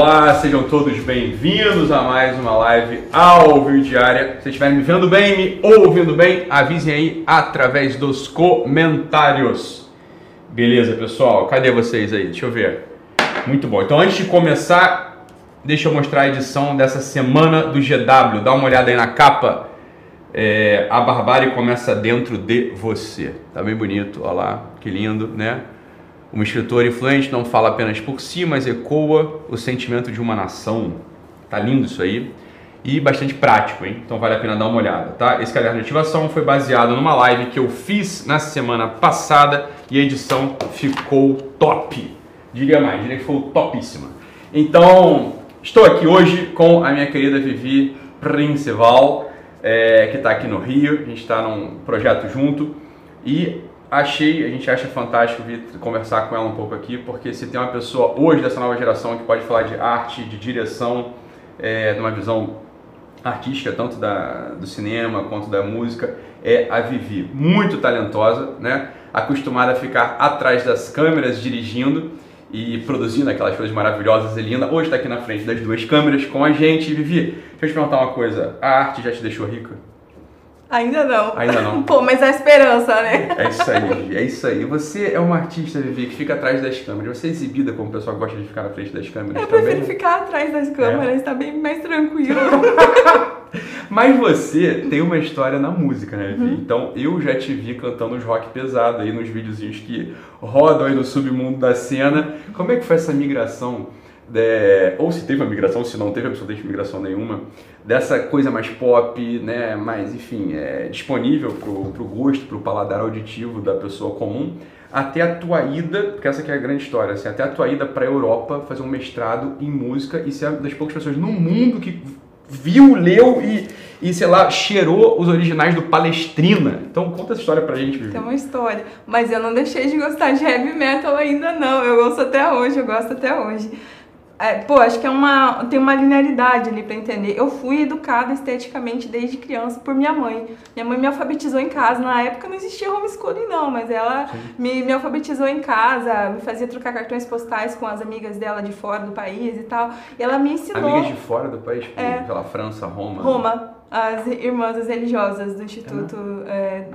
Olá, sejam todos bem-vindos a mais uma live ao vivo diária. Se estiverem me vendo bem, me ouvindo bem, avisem aí através dos comentários. Beleza, pessoal? Cadê vocês aí? Deixa eu ver. Muito bom. Então, antes de começar, deixa eu mostrar a edição dessa semana do GW. Dá uma olhada aí na capa. É, a barbárie começa dentro de você. Tá bem bonito, olha lá, que lindo, né? Um escritor influente não fala apenas por si, mas ecoa o sentimento de uma nação. Tá lindo isso aí. E bastante prático, hein? Então vale a pena dar uma olhada, tá? Esse caderno de ativação foi baseado numa live que eu fiz na semana passada e a edição ficou top. Diria mais, diria que ficou topíssima. Então, estou aqui hoje com a minha querida Vivi Principal, é, que está aqui no Rio. A gente está num projeto junto e achei, a gente acha fantástico vir conversar com ela um pouco aqui, porque se tem uma pessoa hoje dessa nova geração que pode falar de arte, de direção, é, de uma visão artística, tanto da, do cinema quanto da música, é a Vivi. Muito talentosa, né? acostumada a ficar atrás das câmeras dirigindo e produzindo aquelas coisas maravilhosas e lindas. Hoje está aqui na frente das duas câmeras com a gente. Vivi, deixa eu te perguntar uma coisa: a arte já te deixou rica? Ainda não. Ainda não. Pô, mas a esperança, né? É isso aí, é isso aí. Você é uma artista, Vivi, que fica atrás das câmeras. Você é exibida como o pessoal gosta de ficar na frente das câmeras Eu também? prefiro ficar atrás das câmeras, tá bem mais tranquilo. Mas você tem uma história na música, né, Vivi? Então eu já te vi cantando os rock pesado aí nos videozinhos que rodam aí no submundo da cena. Como é que foi essa migração? de- ou se teve uma migração, se não teve absolutamente migração nenhuma, dessa coisa mais pop, né, mais, enfim, é, disponível pro, pro gosto, pro paladar auditivo da pessoa comum, até a tua ida, porque essa aqui é a grande história, assim, até a tua ida pra Europa fazer um mestrado em música e ser uma das poucas pessoas no mundo que viu, leu e, e, sei lá, cheirou os originais do Palestrina. Então conta essa história pra gente, Vivi. Tem uma história. Mas eu não deixei de gostar de heavy metal ainda não. Eu gosto até hoje, eu gosto até hoje. É, pô, acho que é uma, tem uma linearidade ali pra entender. Eu fui educada esteticamente desde criança por minha mãe. Minha mãe me alfabetizou em casa. Na época não existia homeschooling não, mas ela me, me alfabetizou em casa, me fazia trocar cartões postais com as amigas dela de fora do país e tal. E ela me ensinou... Amigas de fora do país, tipo, É. pela França, Roma. Roma, as irmãs religiosas do Instituto. é,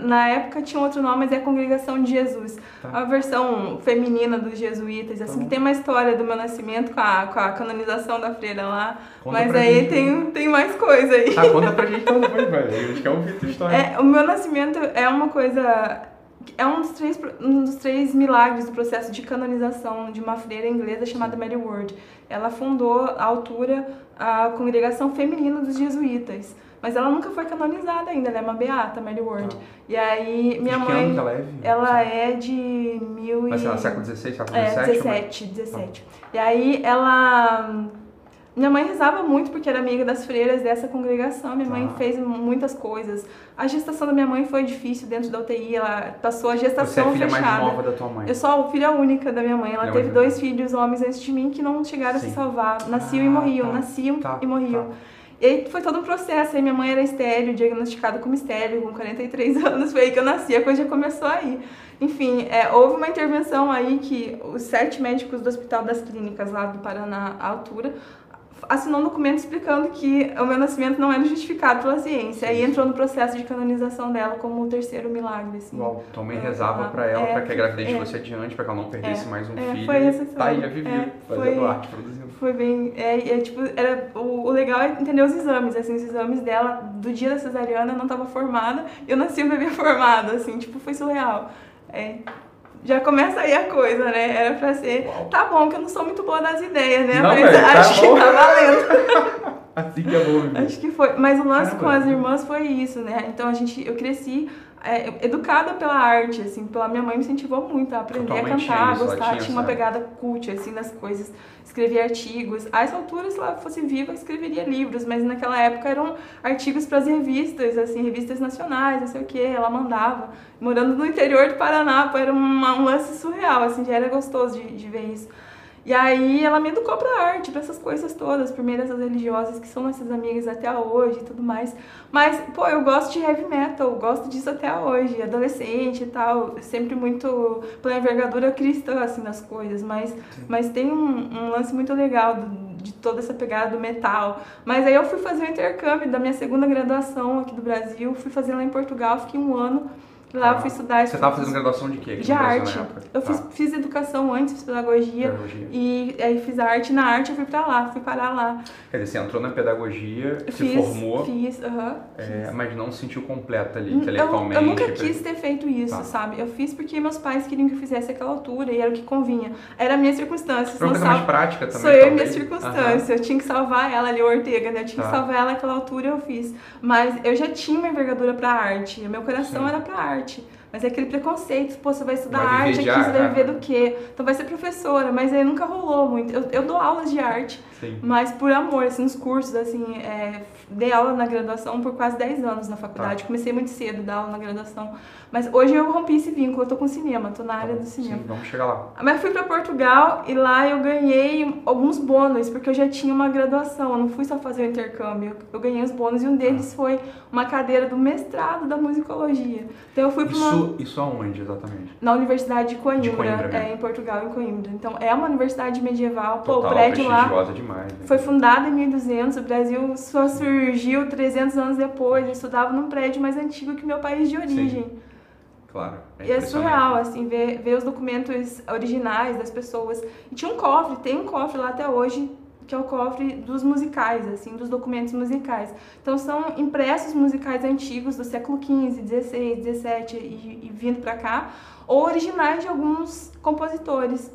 na época tinha outro nome, mas é a Congregação de Jesus. Tá. A versão feminina dos jesuítas, assim, bom. que tem uma história do meu nascimento com a, com a canonização da freira lá. Conta mas aí gente, tem, tem mais coisa aí. Ah, conta pra gente então depois, velho. A gente quer ouvir a tua história. É, o meu nascimento é uma coisa. É um dos, três, um dos três milagres do processo de canonização de uma freira inglesa chamada Mary Ward. Ela fundou, à altura, a congregação feminina dos jesuítas. Mas ela nunca foi canonizada ainda, ela é uma beata, Mary Ward. Ah. E aí, minha de que mãe. ano que ela é? Ela é de mil e... Mas sei lá, século XVI, século É, XVII? 17, 17. E aí ela. Minha mãe rezava muito porque era amiga das freiras dessa congregação. Minha mãe Ah. fez muitas coisas. A gestação da minha mãe foi difícil dentro da UTI. Ela passou a Você é a gestação filha fechada. mais nova da tua mãe. Eu sou a filha única da minha mãe. Ela Filha teve única. dois filhos homens antes de mim que não chegaram a Sim. se salvar. Nasciam e Ah, morriam, tá. nasciam Tá, e morriam. tá. E aí foi todo um processo. Aí minha mãe era estéreo, diagnosticada como estéreo, com 43 anos. Foi aí que eu nasci, a coisa já começou aí. Enfim, é, houve uma intervenção aí que os sete médicos do Hospital das Clínicas lá do Paraná, à altura, assinou um documento explicando que o meu nascimento não era justificado pela ciência. Aí entrou no processo de canonização dela como o terceiro milagre, assim. Uau, tua mãe É, rezava é, pra ela, é, pra que a gravidez é. fosse adiante, pra que ela não perdesse É, mais um é, filho. foi essa Tá aí história. Vivi, É, fazendo foi- arte, produzindo. Foi bem. É, é, tipo, era, o, o legal é entender os exames. Assim, os exames dela, do dia da cesariana, eu não tava formada. Eu nasci um bebê formado, assim, tipo, foi surreal. É, já começa aí a coisa, né? Era pra ser. Uau. Tá bom, que eu não sou muito boa das ideias, né? Não, Mas velho, tá acho bom. que tá valendo. Assim que é bom, Vivi. Acho que foi. Mas o lance Caramba. com as irmãs foi isso, né? Então a gente, eu cresci é, educada pela arte, assim, pela minha mãe me incentivou muito a aprender Tua a cantar, a isso, ela gostar, tinha uma pegada cult, assim, das coisas, escrevia artigos. A essa altura, se ela fosse viva, escreveria livros, mas naquela época eram artigos para as revistas, assim, revistas nacionais, não sei o que, ela mandava. Morando no interior do Paraná, era uma- um lance surreal, assim, já era gostoso de, de ver isso. E aí ela me educou pra arte, pra essas coisas todas, por meio dessas religiosas que são essas amigas até hoje e tudo mais. Mas, pô, eu gosto de heavy metal, gosto disso até hoje, adolescente e tal, sempre muito pela envergadura cristã, assim, das coisas, mas, mas tem um, um lance muito legal do, de toda essa pegada do metal. Mas aí eu fui fazer o intercâmbio da minha segunda graduação aqui do Brasil, fui fazer lá em Portugal, fiquei um ano Lá eu fui estudar. Você estava fazendo graduação de quê? De arte. Eu fiz, ah. fiz educação antes, fiz pedagogia, pedagogia, E aí fiz arte. Na arte eu fui pra lá, fui parar lá. Quer dizer, você entrou na pedagogia, fiz, se formou. Fiz, aham. Uh -huh, é, mas não se sentiu completa ali, intelectualmente. Eu, eu nunca quis ter feito isso, tá. sabe? Eu fiz porque meus pais queriam que eu fizesse aquela altura e era o que convinha. Era a minha circunstância. Uma coisa mais prática também. Sou eu e minha circunstância. Eu tinha que salvar ela ali, Ortega, né? Eu tinha tá. que salvar ela naquela altura eu fiz. Mas eu já tinha uma envergadura pra arte. Meu coração Sim. era pra arte arte mas é aquele preconceito, pô, você vai estudar vai arte aqui, você vai viver do quê? Então vai ser professora, mas aí nunca rolou muito. Eu, eu dou aulas de arte, Sim. mas por amor, assim, nos cursos, assim, é, dei aula na graduação por quase 10 anos na faculdade. Tá. Comecei muito cedo a dar aula na graduação. Mas hoje eu rompi esse vínculo, eu tô com cinema, tô na área do cinema. Sim, vamos chegar lá. Mas fui para Portugal e lá eu ganhei alguns bônus, porque eu já tinha uma graduação, eu não fui só fazer o intercâmbio. Eu ganhei os bônus e um deles ah. foi uma cadeira do mestrado da musicologia. Então eu fui para uma isso, isso aonde exatamente? Na Universidade de Coimbra, de Coimbra é, em Portugal, em Coimbra. Então é uma universidade medieval. Pô, Total, o prédio lá demais, né? foi fundado em 1200, o Brasil só surgiu 300 anos depois. Eu estudava num prédio mais antigo que o meu país de origem. Sim. Claro. É e é surreal, assim, ver, ver os documentos originais das pessoas. E tinha um cofre, tem um cofre lá até hoje, que é o cofre dos musicais, assim, dos documentos musicais. Então são impressos musicais antigos do século XV, XVI, XVII e, e vindo para cá, ou originais de alguns compositores.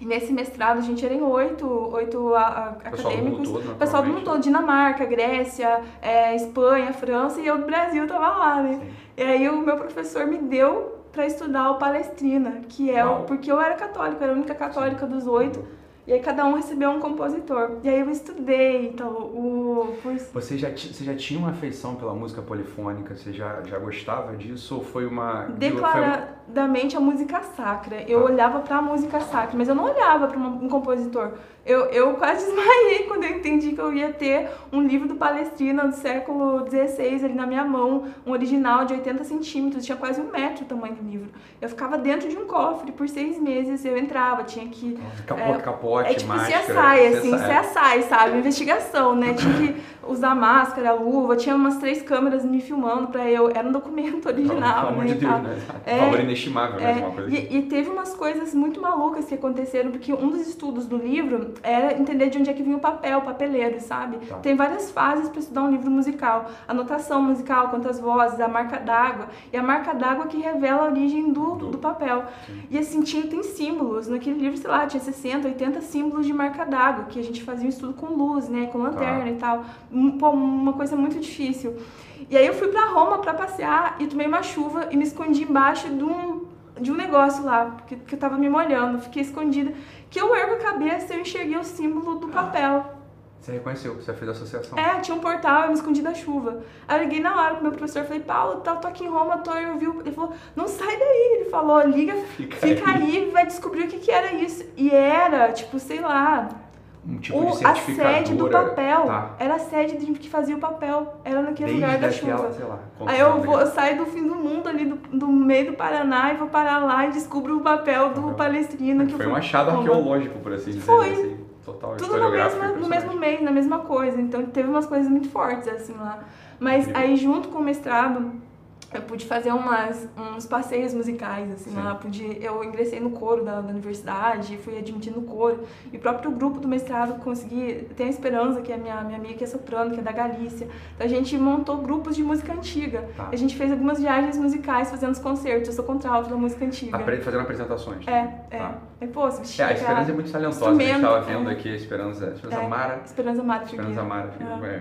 E nesse mestrado a gente era em oito, oito a, a, acadêmicos. Todo, pessoal do mundo todo, Dinamarca, Grécia, é, Espanha, França, e eu do Brasil tava lá, né? Sim. E aí o meu professor me deu para estudar o Palestrina, que é o, porque eu era católica, era a única católica dos oito. E aí cada um recebeu um compositor. E aí eu estudei, então, o... Você já, você já tinha uma afeição pela música polifônica? Você já, já gostava disso? Ou foi uma... Declaradamente a música sacra. Eu ah. olhava para a música sacra, mas eu não olhava para um compositor. Eu, eu quase desmaiei quando eu entendi que eu ia ter um livro do Palestrina do século XVI ali na minha mão, um original de 80 centímetros, tinha quase um metro o tamanho do livro. Eu ficava dentro de um cofre por seis meses, eu entrava, tinha que... Capote, é, capote, É tipo máscara, CSI, assim, CSI, sabe? Investigação, né? Tinha que usar máscara, luva, tinha umas três câmeras me filmando pra eu... Era um documento original, Pelo amor né? de Deus, né? É, Valor inestimável, né? Uma coisa e, assim. e teve umas coisas muito malucas que aconteceram, porque um dos estudos do livro era entender de onde é que vinha o papel, o papeleiro, sabe? Tá. Tem várias fases para estudar um livro musical. A notação musical, quantas vozes, a marca d'água. E a marca d'água que revela a origem do, do, do papel. Sim. E assim, tinha, tem símbolos. Naquele livro, sei lá, tinha 60, 80 símbolos de marca d'água, que a gente fazia um estudo com luz, né? Com lanterna tá. e tal. Pô, uma coisa muito difícil. E aí eu fui para Roma para passear e tomei uma chuva e me escondi embaixo de um de um negócio lá, que, que eu tava me molhando, fiquei escondida. Que eu ergo a cabeça e eu enxerguei o símbolo do papel. Você reconheceu, você fez a associação. É, tinha um portal, eu me escondi da chuva. Aí eu liguei na hora pro meu professor, falei, Paulo, tá, tô aqui em Roma, tô, eu vi, ele falou, não sai daí. Ele falou, liga, fica, fica aí. aí, vai descobrir o que que era isso. E era, tipo, sei lá, um tipo o, de A sede do papel. Tá. Era a sede de que fazia o papel. Era naquele Desde lugar da chuva. Sei lá, Aí eu, vou, eu saio do fim do mundo ali, do, do meio do Paraná, e vou parar lá e descubro o papel do Palestrina. Que foi um achado arqueológico, por assim dizer. Foi. Assim, total Tudo no mesmo, no mesmo mês, na mesma coisa. Então teve umas coisas muito fortes, assim, lá. Mas Incrível. aí, junto com o mestrado eu pude fazer umas, uns passeios musicais, assim, Sim. lá, pude, eu ingressei no coro da, da, universidade, fui admitida no coro, e o próprio grupo do mestrado consegui, tem a Esperança, que é minha, minha amiga que é soprano, que é da Galícia, então a gente montou grupos de música antiga, tá. a gente fez algumas viagens musicais fazendo os concertos, eu sou contralto da música antiga. Apre fazendo apresentações. É, é. Tá. E, pô, você é, a Esperança é muito talentosa, a gente estava vendo é. aqui a Esperança, Esperança é. Mara. Esperança Mara Esperança Mara,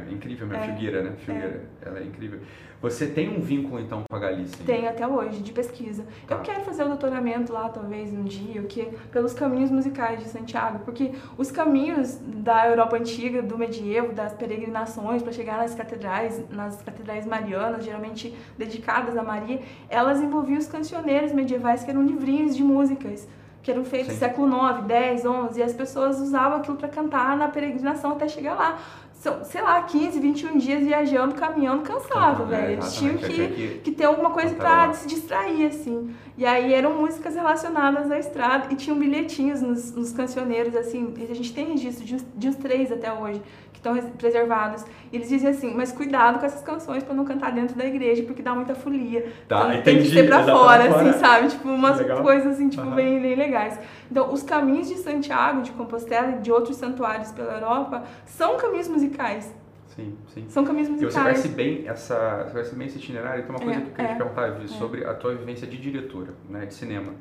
é. incrível, minha é. Figueira, né, Figueira, ela é incrível. Você tem um vínculo então com a Galícia? Tenho até hoje, de pesquisa. Tá. Eu quero fazer o doutoramento lá, talvez um dia, que pelos caminhos musicais de Santiago, porque os caminhos da Europa antiga, do medievo, das peregrinações para chegar nas catedrais, nas catedrais marianas, geralmente dedicadas a Maria, elas envolviam os cancioneiros medievais que eram livrinhos de músicas que eram feitos Sim. século 9, 10, 11, e as pessoas usavam aquilo para cantar na peregrinação até chegar lá. São, sei lá, 15, 21 dias viajando, caminhando, cansava, Cantando, é, velho. Eles tinham exatamente, que, que que ter alguma coisa pra se distrair, assim. E aí eram músicas relacionadas à estrada e tinham bilhetinhos nos, nos cancioneiros, assim. A gente tem registro de uns, de uns três até hoje que estão res- preservados. E eles diziam assim: mas cuidado com essas canções pra não cantar dentro da igreja, porque dá muita folia. Tá, então, tem que entendi. ser pra Dá pra fora, fora. assim, sabe? Tipo, umas Legal. coisas assim, tipo, Aham. bem, bem legais. Então, os caminhos de Santiago, de Compostela e de outros santuários pela Europa são caminhos musicais. Sim, sim. São caminhos E você musicais. conhece bem essa, você conhece bem esse itinerário. Tem uma coisa É, que eu queria é, te perguntar, Vi, é. sobre a tua vivência de diretora, né, de cinema.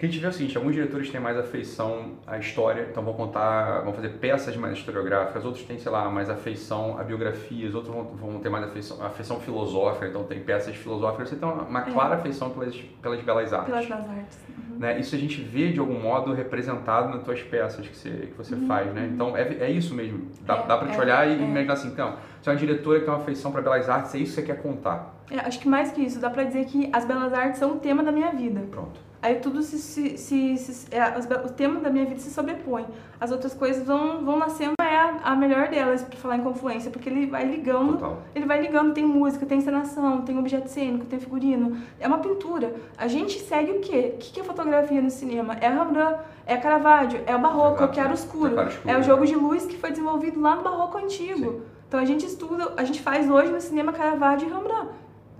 Porque a gente vê o seguinte, alguns diretores têm mais afeição à história, então vão contar, vão fazer peças mais historiográficas, outros têm, sei lá, mais afeição a biografias, outros vão, vão ter mais afeição, afeição filosófica, então tem peças filosóficas, você tem uma, uma É. clara afeição pelas, pelas belas artes. Pelas belas artes. Uhum. né? Isso a gente vê de algum modo representado nas tuas peças que você, que você faz, né? Então é, é isso mesmo. Dá, Uhum. É, dá pra te é, olhar e é. imaginar assim, então, você é uma diretora que tem uma afeição para belas artes, é isso que você quer contar. É, acho que mais que isso, dá pra dizer que as belas artes são o tema da minha vida. Pronto. Aí tudo se. se, se, se- é, o tema da minha vida se sobrepõe. As outras coisas vão, vão nascendo, é a, a melhor delas, pra falar em confluência, porque ele vai ligando. Total. Ele vai ligando, tem música, tem encenação, tem objeto cênico, tem figurino. É uma pintura. A gente segue o quê? O que é fotografia no cinema? É Rembrandt, é Caravaggio, é o barroco, é o Exato. chiaroscuro. É É o né? jogo de luz que foi desenvolvido lá no barroco antigo. Então a gente estuda, a gente faz hoje no cinema Caravaggio e Rembrandt.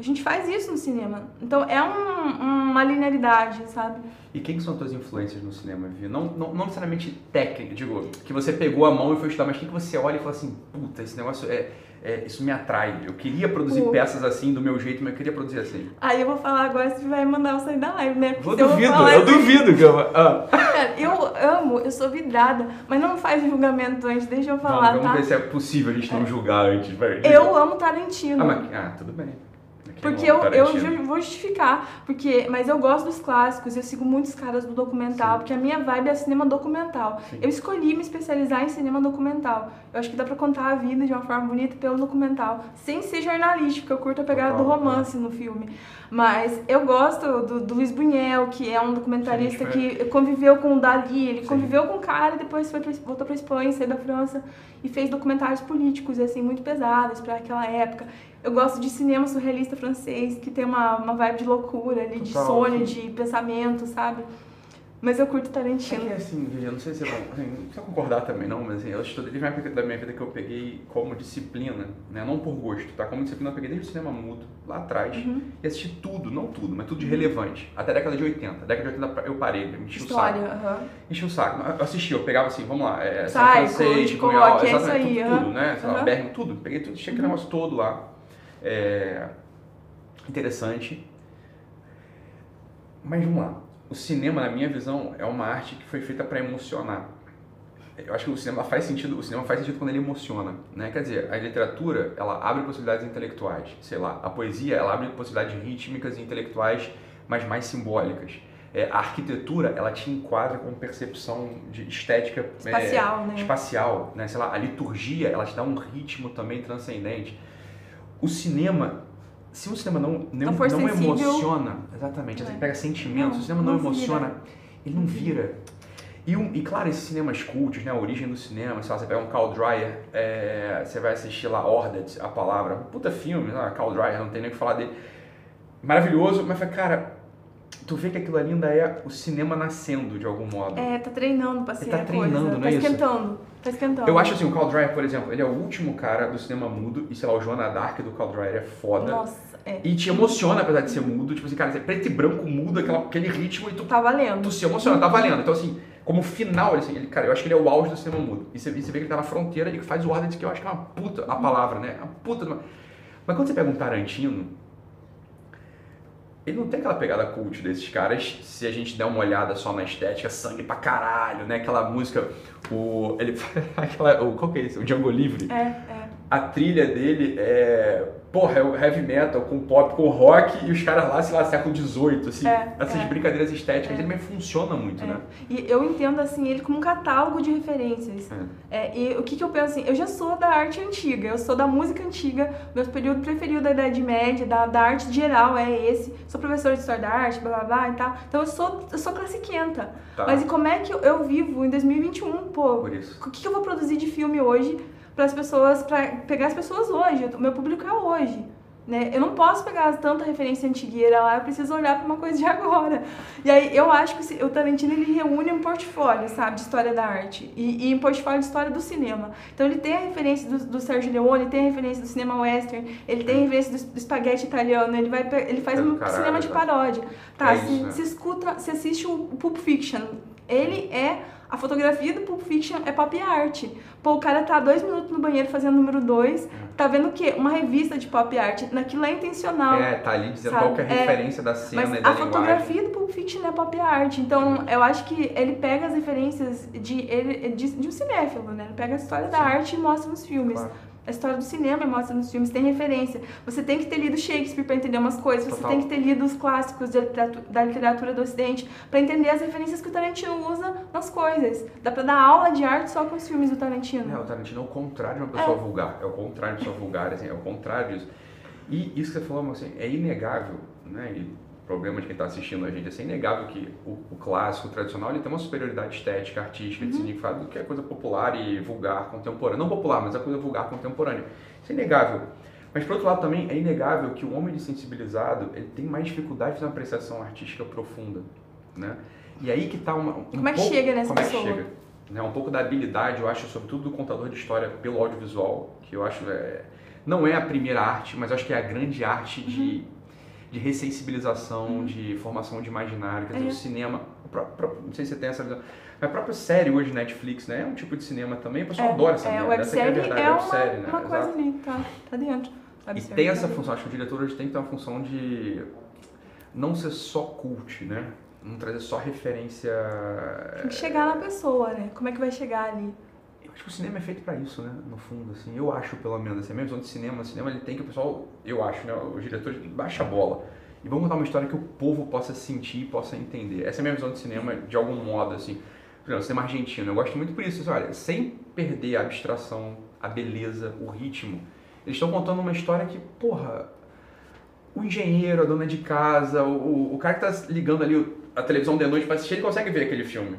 A gente faz isso no cinema. Então é um- uma linearidade, sabe? E quem que são as tuas influências no cinema, Vi? Não, não, não necessariamente técnica, digo, que você pegou a mão e foi estudar, mas quem que você olha e fala assim, puta, esse negócio é, é- isso me atrai. Eu queria produzir O- peças assim, do meu jeito, mas eu queria produzir assim. Aí eu vou falar agora, você vai mandar eu sair da live, né? Vou eu duvido, eu isso- duvido que eu... Ah, Cara, eu amo, eu sou vidrada, mas não faz julgamento antes, deixa eu falar, vamos, vamos tá? ver se é possível a gente não julgar antes, vai. Eu amo Tarantino. Ah, mas, ah, tudo bem. Porque eu, eu vou justificar, porque, mas eu gosto dos clássicos, eu sigo muitos caras do documental, Sim. porque a minha vibe é cinema documental. Sim. Eu escolhi me especializar em cinema documental. Eu acho que dá pra contar a vida de uma forma bonita pelo documental, sem ser jornalístico, porque eu curto a pegada do Total, romance no filme. Mas eu gosto do, do Luiz Buñuel, que é um documentarista Sim, que conviveu com o Dali, ele conviveu com o cara, depois foi pra, voltou pra Espanha, saiu da França e fez documentários políticos, assim, muito pesados pra aquela época. Eu gosto de cinema surrealista francês, que tem uma, uma vibe de loucura ali, de Total, sonho, de pensamento, sabe? Mas eu curto É Tarantino. que assim, Vivian, não sei se é bom, assim, não precisa concordar também não, mas assim, eu estudei, teve uma época da minha vida que eu peguei como disciplina, né, não por gosto, tá? Como disciplina eu peguei desde o cinema mudo, lá atrás, Uhum. e assisti tudo, não tudo, mas tudo de relevante, até a década de 80. A década de 80 eu parei, me enchi o História, saco. aham. Enchi o saco. Eu assisti, eu pegava assim, vamos lá, é, Psycho, francês, Hitchcock, Cunhal, é isso aí, tudo, aham. tudo, né? Sei lá, Aham. Bergman, tudo. Peguei tudo, tinha aquele negócio todo lá. É, interessante. Mas vamos lá. O cinema, na minha visão, é uma arte que foi feita para emocionar. Eu acho que o cinema faz sentido, o cinema faz sentido quando ele emociona, né? Quer dizer, a literatura, ela abre possibilidades intelectuais, sei lá, a poesia, ela abre possibilidades rítmicas e intelectuais, mas mais simbólicas. É, a arquitetura, ela te enquadra com percepção de estética é, Espacial, né? espacial, né? Sei lá, a liturgia, ela te dá um ritmo também transcendente. O cinema, se o cinema não não, Não não sensível- emociona, exatamente, assim, É. pega sentimentos, Não, o cinema não, não vira. emociona, ele não vira. E, um, e claro, esses cinemas cultos, né, a origem do cinema, sei lá, você pega um Carl Dreyer, é, você vai assistir lá Ordet, a palavra, puta filme, né, Carl Dreyer, não tem nem o que falar dele. Maravilhoso, mas cara, tu vê que aquilo ali ainda é o cinema nascendo de algum modo. É, tá treinando pra ser Ele tá treinando, coisa. não tá é isso? Tá esquentando. Eu acho assim, o Carl Dreyer, por exemplo, ele é o último cara do cinema mudo, e sei lá, o Joana Dark do Carl Dreyer é foda. Nossa, é. E te emociona, apesar de ser mudo, tipo assim, cara, é preto e branco mudo, aquela, aquele ritmo, e tu, Tá valendo. tu se emociona, tá valendo. Então, assim, como final, assim, ele, cara, eu acho que ele é o auge do cinema mudo. E você, e você vê que ele tá na fronteira e faz o Ardent, que eu acho que é uma puta a palavra, né? Uma puta. uma- Mas quando você pega um Tarantino, ele não tem aquela pegada cult desses caras, se a gente der uma olhada só na estética, sangue pra caralho, né? Aquela música, o. Ele, aquela, o qual que é esse? O Django Livre. É, é. A trilha dele é porra, é o heavy metal com pop, com rock e os caras lá, sei lá, século XVIII, assim. É, essas é. brincadeiras estéticas ele também funciona muito, né? E eu entendo assim ele como um catálogo de referências. É, e o que, que eu penso assim? Eu já sou da arte antiga, eu sou da música antiga, meu período preferido da Idade Média, da, da arte geral é esse. Sou professor de história da arte, blá blá blá e tal. Então eu sou, eu sou classiquenta. Tá. Mas e como é que eu, eu vivo em 2021, pô? Por isso. O que, que eu vou produzir de filme hoje para as pessoas, para pegar as pessoas hoje? O meu público é hoje. Né? Eu não posso pegar tanta referência antigueira lá, eu preciso olhar para uma coisa de agora. E aí eu acho que o Tarantino ele reúne um portfólio, sabe, de história da arte e, e um portfólio de história do cinema. Então ele tem a referência do, do Sérgio Leone, tem a referência do cinema western, ele tem a referência do, do espaguete italiano, ele vai ele faz É um caralho, cinema de tá? paródia. Tá, É se, isso, né? se escuta, se assiste o Pulp Fiction, ele é a fotografia do Pulp Fiction é pop art. Pô, o cara tá dois minutos no banheiro fazendo número dois, tá vendo o quê? Uma revista de pop art. Naquilo é intencional. É, tá ali dizendo Sabe? qual que é a É, referência da cena Mas e da a linguagem. fotografia do Pulp Fiction é pop art. Então, eu acho que ele pega as referências de, ele, de, de um cinéfilo, né? Ele pega a história da Sim. arte e mostra nos filmes. Claro. A história do cinema e mostra nos filmes, tem referência. Você tem que ter lido Shakespeare para entender umas coisas, você Total. tem que ter lido os clássicos da literatura, da literatura do Ocidente para entender as referências que o Tarantino usa nas coisas. Dá pra dar aula de arte só com os filmes do Tarantino. É, o Tarantino é o contrário de uma pessoa É. vulgar. É o contrário de uma pessoa vulgar, assim, é o contrário disso. E isso que você falou, assim, é inegável, né? E problema de quem está assistindo a gente, assim, é inegável que o, o clássico, o tradicional, ele tem uma superioridade estética, artística, Uhum. de significado do que a coisa popular e vulgar contemporânea. Não popular, mas a coisa vulgar contemporânea. Isso é inegável. Mas, por outro lado, também é inegável que o homem sensibilizado ele tem mais dificuldade de uma apreciação artística profunda, né? E aí que está uma... Um Como é que pouco- chega nessa como é que pessoa? chega? né, um pouco da habilidade, eu acho, sobretudo do contador de história pelo audiovisual, que eu acho é, não é a primeira arte, mas acho que é a grande arte de, de ressensibilização, de formação de imaginário, quer dizer, É. o cinema, o pró- pró- não sei se você tem essa visão, mas a própria série hoje Netflix, né, é um tipo de cinema também, o pessoal adora essa é, merda, essa que é a verdade, é uma, websérie, né, uma coisa ali, tá, tá dentro. E tem tá essa função, acho que o diretor hoje tem que ter uma função de não ser só cult, né, não trazer só referência Tem que chegar na pessoa, né? Como é que vai chegar ali? Acho que o cinema é feito pra isso, né? No fundo, assim. Eu acho, pelo menos, assim, a minha visão de cinema, o cinema ele tem que o pessoal, eu acho, né? Os diretores baixa a bola. E vamos contar uma história que o povo possa sentir, possa entender. Essa é a minha visão de cinema, de algum modo, assim. Por exemplo, cinema argentino, eu gosto muito por isso. assim, olha, sem perder a abstração, a beleza, o ritmo, eles estão contando uma história que, porra, o engenheiro, a dona de casa, o, o- cara que tá ligando ali a televisão de noite pra assistir, ele consegue ver aquele filme.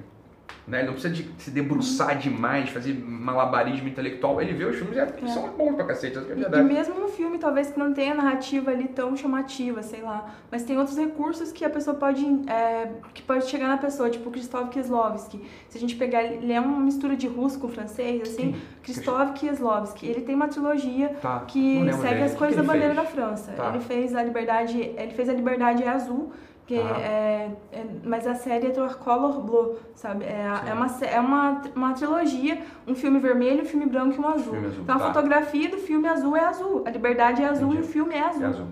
Né? Ele não precisa de se debruçar demais, fazer malabarismo intelectual. Ele vê os filmes e é, eles são bons pra cacete, é a E, verdade. mesmo um filme, talvez que não tenha narrativa ali tão chamativa, sei lá, mas tem outros recursos que a pessoa pode, é, que pode chegar na pessoa, tipo o Krzysztof Kieslowski. Se a gente pegar, ele é uma mistura de russo com francês, assim, Quem? Krzysztof Kieslowski. Ele tem uma trilogia Tá, que segue as cores que da bandeira fez? da França. Tá. Ele fez a liberdade, ele fez a liberdade é azul, que Tá. é, é- mas a série é Color Blue, sabe? É, é, uma, é uma, uma trilogia, um filme vermelho, um filme branco e um azul. Filme azul, então a tá. fotografia do filme azul é azul, a liberdade é azul Entendi. e o filme é azul. É azul.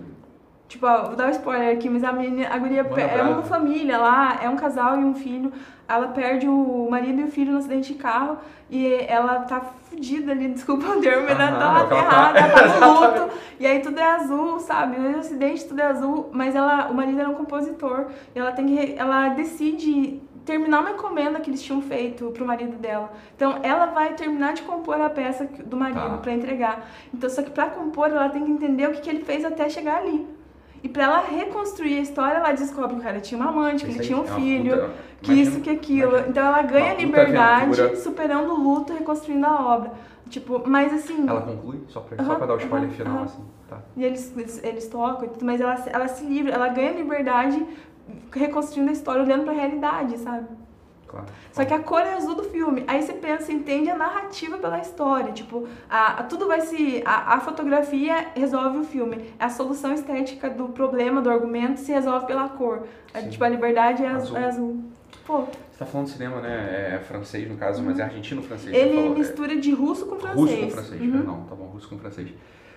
Tipo, ó, vou dar um spoiler aqui, mas a menina, a guria Manda é uma família lá, é um casal e um filho. Ela perde o marido e o filho no acidente de carro e ela tá fudida ali, desculpa o termo, mas ela tá é ela tá. ferrada, ela tá no luto. E aí tudo é azul, sabe? No acidente tudo é azul, mas ela, o marido era um compositor e ela tem que, ela decide terminar uma encomenda que eles tinham feito pro marido dela. Então ela vai terminar de compor a peça do marido Tá. pra entregar. Então só que pra compor ela tem que entender o que, que ele fez até chegar ali. E pra ela reconstruir a história, ela descobre que o cara tinha uma amante, que Isso ele tinha um é filho, puta- que imagina- isso, que aquilo. imagina. Então ela ganha liberdade aventura. superando o luto, reconstruindo a obra. Tipo, mas assim. Ela conclui? Só pra, só Aham, pra dar o spoiler aham, final, aham. assim. Tá. E eles, eles, eles tocam, e tudo, mas ela, ela se livra, ela ganha liberdade reconstruindo a história, olhando pra realidade, sabe? Claro. Só que a cor é azul do filme. Aí você pensa, entende a narrativa pela história. Tipo, a, a- tudo vai se. A, a fotografia resolve o filme. A solução estética do problema, do argumento, se resolve pela cor. A, tipo, a liberdade é azul. É azul. Pô, Você tá falando de cinema, né? É francês, no caso, mas é argentino-francês. você ele falou. É mistura de russo com francês. Russo com francês, Uhum. perdão, tá bom, russo com francês.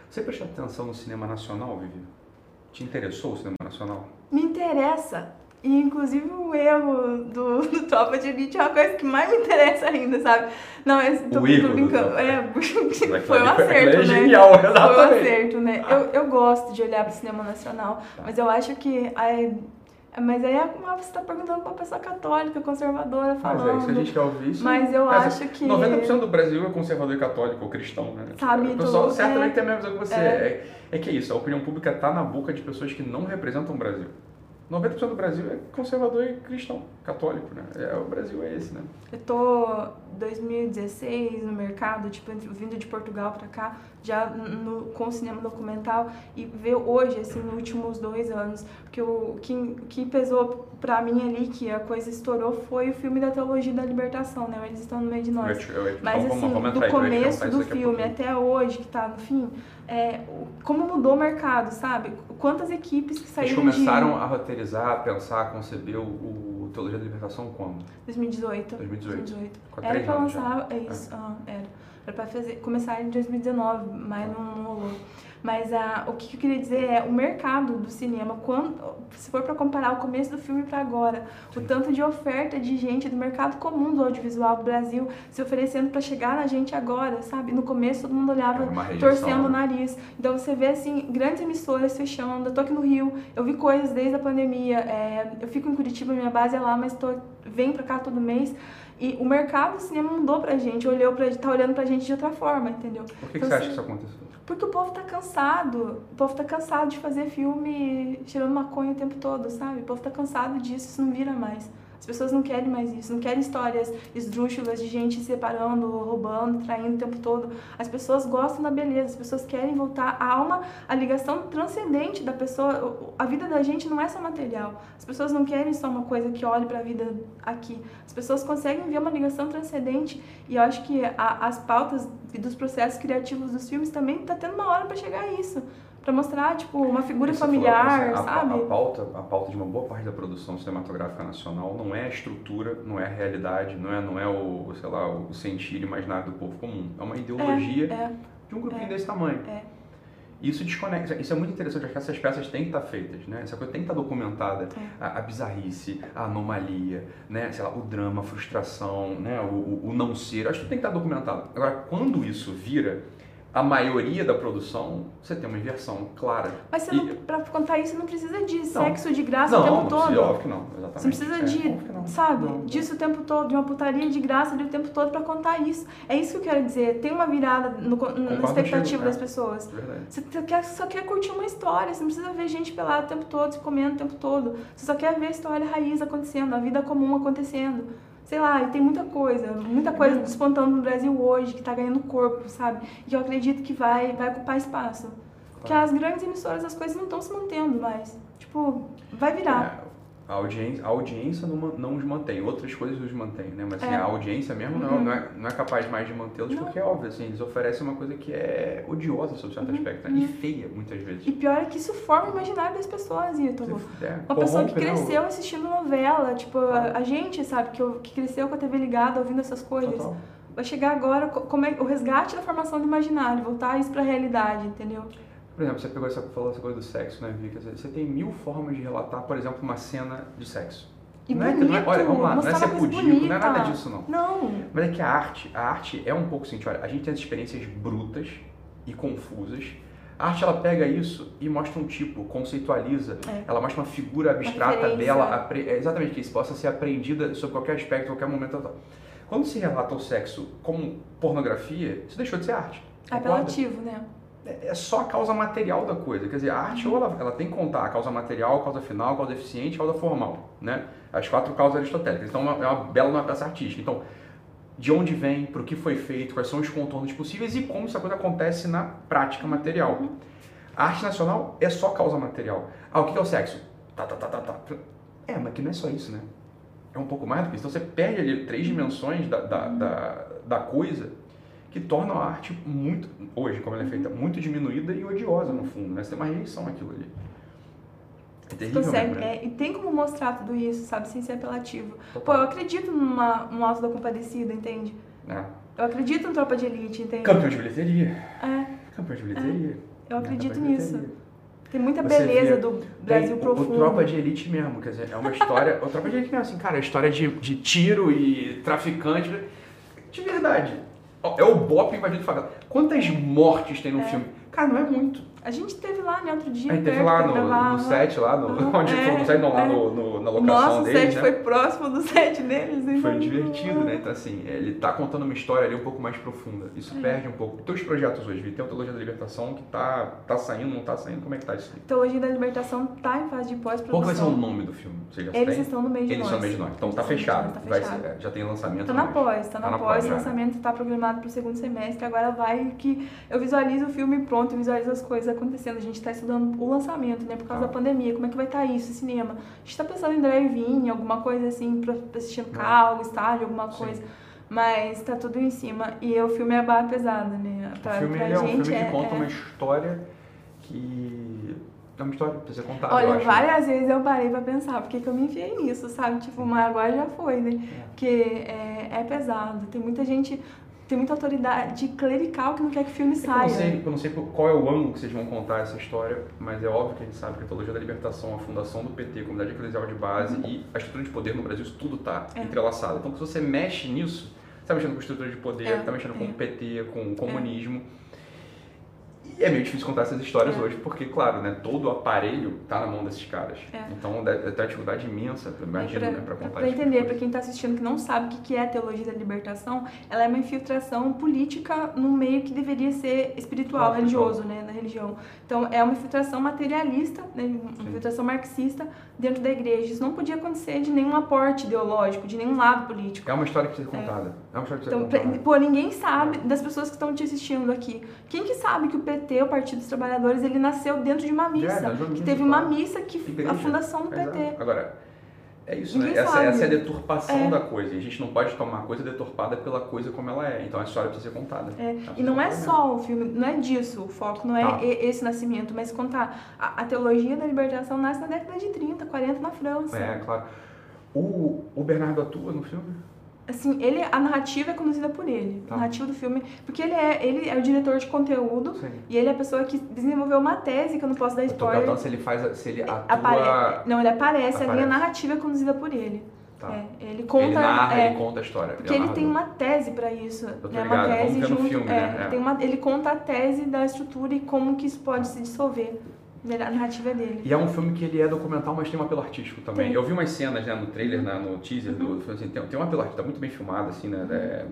Você prestou atenção no cinema nacional, Vivi? Te interessou o cinema nacional? Me interessa. E inclusive o erro do, do Tropa de Elite é uma coisa que mais me interessa ainda, sabe? Não, eu tô, O tô do brincando. É, Aquilo foi um acerto, é né? genial, Foi um exatamente. acerto, né? Eu, eu gosto de olhar pro cinema nacional, Tá. mas eu acho que. Aí, mas aí é você tá perguntando pra uma pessoa católica, conservadora, Mas falando. é isso a gente quer ouvir. Isso Mas eu Mas acho que. 90% do Brasil é conservador e católico ou cristão, né? Sabe, o pessoal certamente é. tem a mesma visão que você. É. É. É, que é isso, a opinião pública está na boca de pessoas que não representam o Brasil. 90% do Brasil é conservador e cristão, católico, né? É, o Brasil é esse, né? Eu tô 2016 no mercado, tipo, vindo de Portugal pra cá, já no, com cinema documental e ver hoje, assim, nos últimos dois anos, porque o que, que pesou pra mim ali, que a coisa estourou, foi o filme da Teologia da Libertação, né? Eles estão no meio de nós. Eu- eu- Mas assim, vamos entrar do aí, tu vai começo do filme até hoje, que tá no fim, é, como mudou o mercado, sabe? Quantas equipes que Eles saíram começaram de a roteirizar, a pensar, a conceber o, o Teologia da Libertação quando? 2018. 2018. Com Era três pra anos já. lançar, é isso, ah, era. Era pra fazer, começar em 2019, mas não, não rolou. Mas ah, o que eu queria dizer é o mercado do cinema, quando, se for pra comparar o começo do filme pra agora, o tanto de oferta de gente do mercado comum do audiovisual do Brasil se oferecendo pra chegar na gente agora, sabe? No começo todo mundo olhava rejeição, torcendo o né? nariz. Então você vê assim, grandes emissoras fechando. Eu tô aqui no Rio, eu vi coisas desde a pandemia. é, eu fico em Curitiba, minha base é lá, mas tô, venho pra cá todo mês. E o mercado do cinema mudou pra gente, olhou pra, tá olhando pra gente de outra forma, entendeu? Por que, que Então, você acha assim, que isso aconteceu? Porque o povo tá cansado. O povo tá cansado de fazer filme cheirando maconha o tempo todo, sabe? O povo tá cansado disso, isso não vira mais. As pessoas não querem mais isso, não querem histórias esdrúxulas de gente se separando, roubando, traindo o tempo todo. As pessoas gostam da beleza, as pessoas querem voltar à alma, a ligação transcendente da pessoa. A vida da gente não é só material. As pessoas não querem só uma coisa que olhe para a vida aqui. As pessoas conseguem ver uma ligação transcendente e eu acho que a- as pautas dos processos criativos dos filmes também tá tendo uma hora para chegar a isso. Pra mostrar, tipo, uma figura Você falou, familiar, você- a, sabe? A, pauta, a pauta de uma boa parte da produção cinematográfica nacional não é a estrutura, não é a realidade, não é, não é o, sei lá, o sentir imaginário do povo comum. É uma ideologia É, de um grupinho é, desse tamanho. é. Isso desconecta. Isso é muito interessante, acho que essas peças têm que estar feitas, né? Essa coisa tem que estar documentada. É. A, a bizarrice, a anomalia, né? Sei lá, o drama, a frustração, né? O, o, o não ser. Acho que tem que estar documentado. Agora, quando isso vira a maioria da produção, você tem uma inversão clara. Mas você não, pra contar isso não precisa de Não. sexo de graça não, o tempo não, todo. sim, óbvio que não, exatamente. Você não precisa É, de, não. sabe, Não, não. disso o tempo todo, de uma putaria de graça ali o tempo todo pra contar isso. É isso que eu quero dizer. Tem uma virada no, co- na expectativa das é. pessoas. Verdade. Você só quer, só quer curtir uma história, você não precisa ver gente pelada o tempo todo, se comendo o tempo todo. Você só quer ver a história raiz acontecendo, a vida comum acontecendo. Sei lá, e tem muita coisa, muita coisa despontando no Brasil hoje, que tá ganhando corpo, sabe? E que eu acredito que vai, vai ocupar espaço. Porque as grandes emissoras, as coisas não estão se mantendo mais. Tipo, vai virar. É, a audiência, a audiência não, não os mantém, outras coisas os mantêm, né? Mas assim, É. a audiência mesmo não, Uhum. não, é, não é capaz mais de mantê-los, Não. porque é óbvio, assim, eles oferecem uma coisa que é odiosa sob certo Uhum. aspecto, né? E feia, muitas vezes. E pior é que isso forma o imaginário das pessoas, Ítalo. É, Uma pessoa que né, cresceu assistindo novela, tipo, a, a gente, sabe, que, eu- que cresceu com a TV ligada, ouvindo essas coisas. Total. Vai chegar agora co- como é, o resgate da formação do imaginário, voltar isso pra realidade, entendeu? Por exemplo, você pegou essa, falou essa coisa do sexo, né, Vi? Quer dizer, Você tem mil formas de relatar, por exemplo, uma cena de sexo. E não é, que- bonito, não é, olha, vamos lá, não é ser pudico, não é nada disso, não. Não, Mas é que a arte, a arte é um pouco assim, olha, a gente tem as experiências brutas e confusas. A arte ela pega isso e mostra um tipo, conceitualiza, É. ela mostra uma figura abstrata dela, é exatamente que isso possa ser aprendida sobre qualquer aspecto, qualquer momento. tal. Quando se relata o sexo como pornografia, isso deixou de ser arte. é concorda? apelativo, né? É é só a causa material da coisa. Quer dizer, a arte ou ela, ela tem que contar a causa material, a causa final, a causa eficiente, a causa formal, né? As quatro causas aristotélicas. Então, é uma, é uma bela uma peça artística. Então, de onde vem, para o que foi feito, quais são os contornos possíveis e como essa coisa acontece na prática material. A arte nacional é só causa material. Ah, o que é o sexo? Tá, tá, tá, tá, tá. É, mas que não é só isso, né? É um pouco mais do que isso. Então você perde ali três dimensões da, da, da, da coisa que tornam a arte muito, hoje, como ela é feita, muito diminuída e odiosa no fundo, né? Você tem uma rejeição àquilo ali. É terrível Consegue, né? é, e tem como mostrar tudo isso, sabe, sem ser apelativo. Pô, Total. eu acredito numa, num Alto da Compadecida, entende? É. Eu acredito em Tropa de Elite, entende? Campeão de bilheteria. É, Campeão de bilheteria. eu Né? acredito nisso. bilheteria. Tem muita Você beleza vê- do Brasil o- profundo. O Tropa de Elite mesmo, quer dizer, é uma história. o Tropa de Elite mesmo, assim, cara, é história de, de tiro e traficante. De verdade. É o Bop invadindo favela. Quantas mortes tem no É. filme? Cara, não é muito. A gente teve lá, né, outro dia. A gente teve lá no, no set, lá no. Onde é, foi no set, não, lá é. no, no- na locação nosso deles, set né? foi próximo do set deles. então- Foi divertido, né? Então, assim, ele tá contando uma história ali um pouco mais profunda. É. Isso perde um pouco. Teus projetos hoje, Vi, tem o Teologia da Libertação que tá, tá saindo, não tá saindo? Como é que tá isso aí? Teologia da Libertação tá em fase de Qual que vai ser o pós-produção. nome do filme? Você já Eles tem? estão no meio de Eles nós. são no meio de nós. Então tá estão fechado. tá fechado. ser- já tem lançamento. Tá na pós, tá na, Tá na pós, já. lançamento tá programado pro segundo semestre, agora vai que eu visualizo o filme pronto, visualizo as coisas acontecendo, a gente tá estudando o lançamento, né, por causa Tá. da pandemia, como é que vai estar isso, cinema. A gente tá pensando em drive-in, alguma coisa assim, pra assistir no Não. carro, estádio, alguma Sim. coisa. Mas tá tudo em cima. E o filme é barra pesada, né? Pra, O filme pra é um gente filme que é- conta é- uma história que. É uma história pra ser contada. Olha, acho. várias vezes eu parei pra pensar, por que que eu me enfiei nisso, sabe? Tipo, mas agora já foi, né? É. Porque é, é pesado. Tem muita gente, tem muita autoridade clerical que não quer que o filme É que Eu saia. não, sei, eu não sei qual é o ângulo que vocês vão contar essa história, mas é óbvio que a gente sabe que a Teologia da Libertação, a fundação do PT, a Comunidade Eclesial de Base e a estrutura de poder no Brasil, isso tudo tá É. entrelaçado. Então, se você mexe nisso, você tá mexendo com estrutura de poder, É, tá mexendo com é. o PT, com o comunismo. E é meio difícil contar essas histórias É. hoje, porque, claro, né, todo o aparelho tá na mão desses caras. É. Então, ter uma dificuldade imensa, eu imagino, pra, né, pra contar pra tipo de entender, pra quem tá assistindo que não sabe o que é a teologia da libertação, ela é uma infiltração política no meio que deveria ser espiritual, religioso, né, na religião. Então é uma infiltração materialista, né, uma Sim. infiltração marxista dentro da igreja. Isso não podia acontecer de nenhum aporte ideológico, de nenhum lado político. É uma história que precisa ser contada. É uma história que precisa Então, contada. pô, ninguém sabe das pessoas que estão te assistindo aqui. Quem que sabe que o PT, o Partido dos Trabalhadores, ele nasceu dentro de uma missa? Verdade, uma que teve uma missa que Igreja. a fundação do Exato. PT. Agora, é isso, né? Essa, essa é a deturpação É. da coisa. E a gente não pode tomar a coisa deturpada pela coisa como ela é. Então a história precisa ser contada. É, precisa E não é só o filme, não é disso o foco, não é Tá. esse nascimento, mas contar. A, a teologia da libertação nasce na década de 30, 40 na França. É, claro. O, o Bernardo atua no filme? Assim, ele, a narrativa é conduzida por ele. Tá. A narrativa do filme. Porque ele é, ele é o diretor de conteúdo Sim. e ele é a pessoa que desenvolveu uma tese, que eu não posso dar spoiler. perguntando se ele faz. Se ele atua. Apare... Não, ele aparece, a Aparece. linha narrativa é conduzida por ele. Tá. É, ele conta. ele narra, é, ele conta a história. Porque é ele o tem uma tese pra isso. né? ligado, Uma vamos tese junto. filme, é, né? É. Tem uma, ele conta a tese da estrutura e como que isso pode se dissolver. A narrativa é dele. E é um filme que ele é documental, mas tem um apelo artístico também. Tem. Eu vi umas cenas né, no trailer, né, no teaser do filme, assim, tem, tem um apelo artístico, tá muito bem filmado, assim, né? é-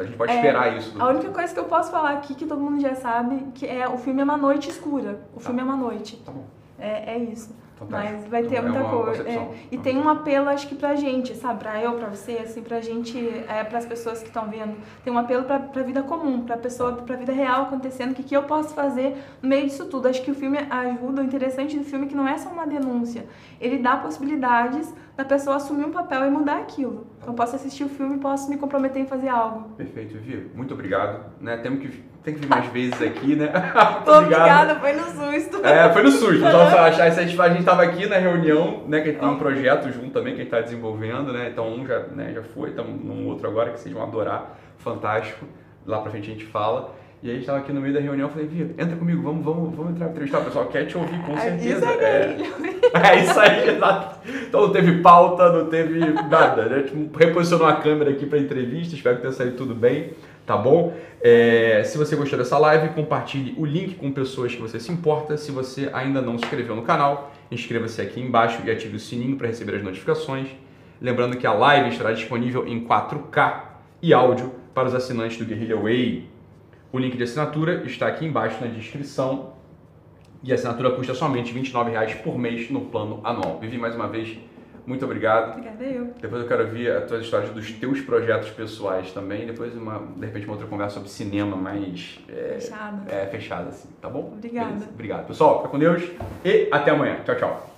a gente pode É, esperar isso. do- A única coisa que eu posso falar aqui, que todo mundo já sabe, que é o filme é uma noite escura. O Tá. filme é uma noite. Tá bom. É, é isso. Fantástico. Mas vai ter Então, é muita coisa. é. E tem um apelo, acho que pra gente, sabe? Pra eu, pra você, assim, pra gente, é, pras pessoas que estão vendo. Tem um apelo pra, pra vida comum, pra pessoa, pra vida real acontecendo. O que, que eu posso fazer no meio disso tudo? Acho que o filme ajuda. O interessante do filme é que não é só uma denúncia. Ele dá possibilidades da pessoa assumir um papel e mudar aquilo. Então, posso assistir o filme e posso me comprometer em fazer algo. Perfeito, Vivi. Muito obrigado. Né? Temos que, tem que vir mais vezes aqui, né? Muito Tô obrigada, foi no susto. É, foi no susto. Isso, a gente a gente tava aqui na reunião, né? Que a gente tem um projeto junto também que a gente tá desenvolvendo, né? Então um já, né, já foi, estamos num outro agora que vocês vão adorar. Fantástico. Lá pra frente a gente fala. E aí a gente tava aqui no meio da reunião, eu falei, Vivi, entra comigo, vamos, vamos, vamos entrar entrevistar. O pessoal quer te ouvir com certeza. Isso É, é, é isso aí, exato. Então não teve pauta, não teve nada. né? Tipo, reposicionou a câmera aqui para entrevista, espero que tenha saído tudo bem, tá bom? É, se você gostou dessa live, compartilhe o link com pessoas que você se importa. Se você ainda não se inscreveu no canal, inscreva-se aqui embaixo e ative o sininho para receber as notificações. Lembrando que a live estará disponível em 4K e áudio para os assinantes do Guerrilla Way. O link de assinatura está aqui embaixo na descrição e a assinatura custa somente R$ 29,00 por mês no plano anual. Vivi, mais uma vez, muito obrigado. Obrigada eu. Depois eu quero ouvir as tuas histórias dos teus projetos pessoais também. Depois, uma, de repente, uma outra conversa sobre cinema mais é, Fechado. é, fechada, assim, tá bom? Obrigada. Beleza. Obrigado. Pessoal, fica com Deus e até amanhã. Tchau, tchau.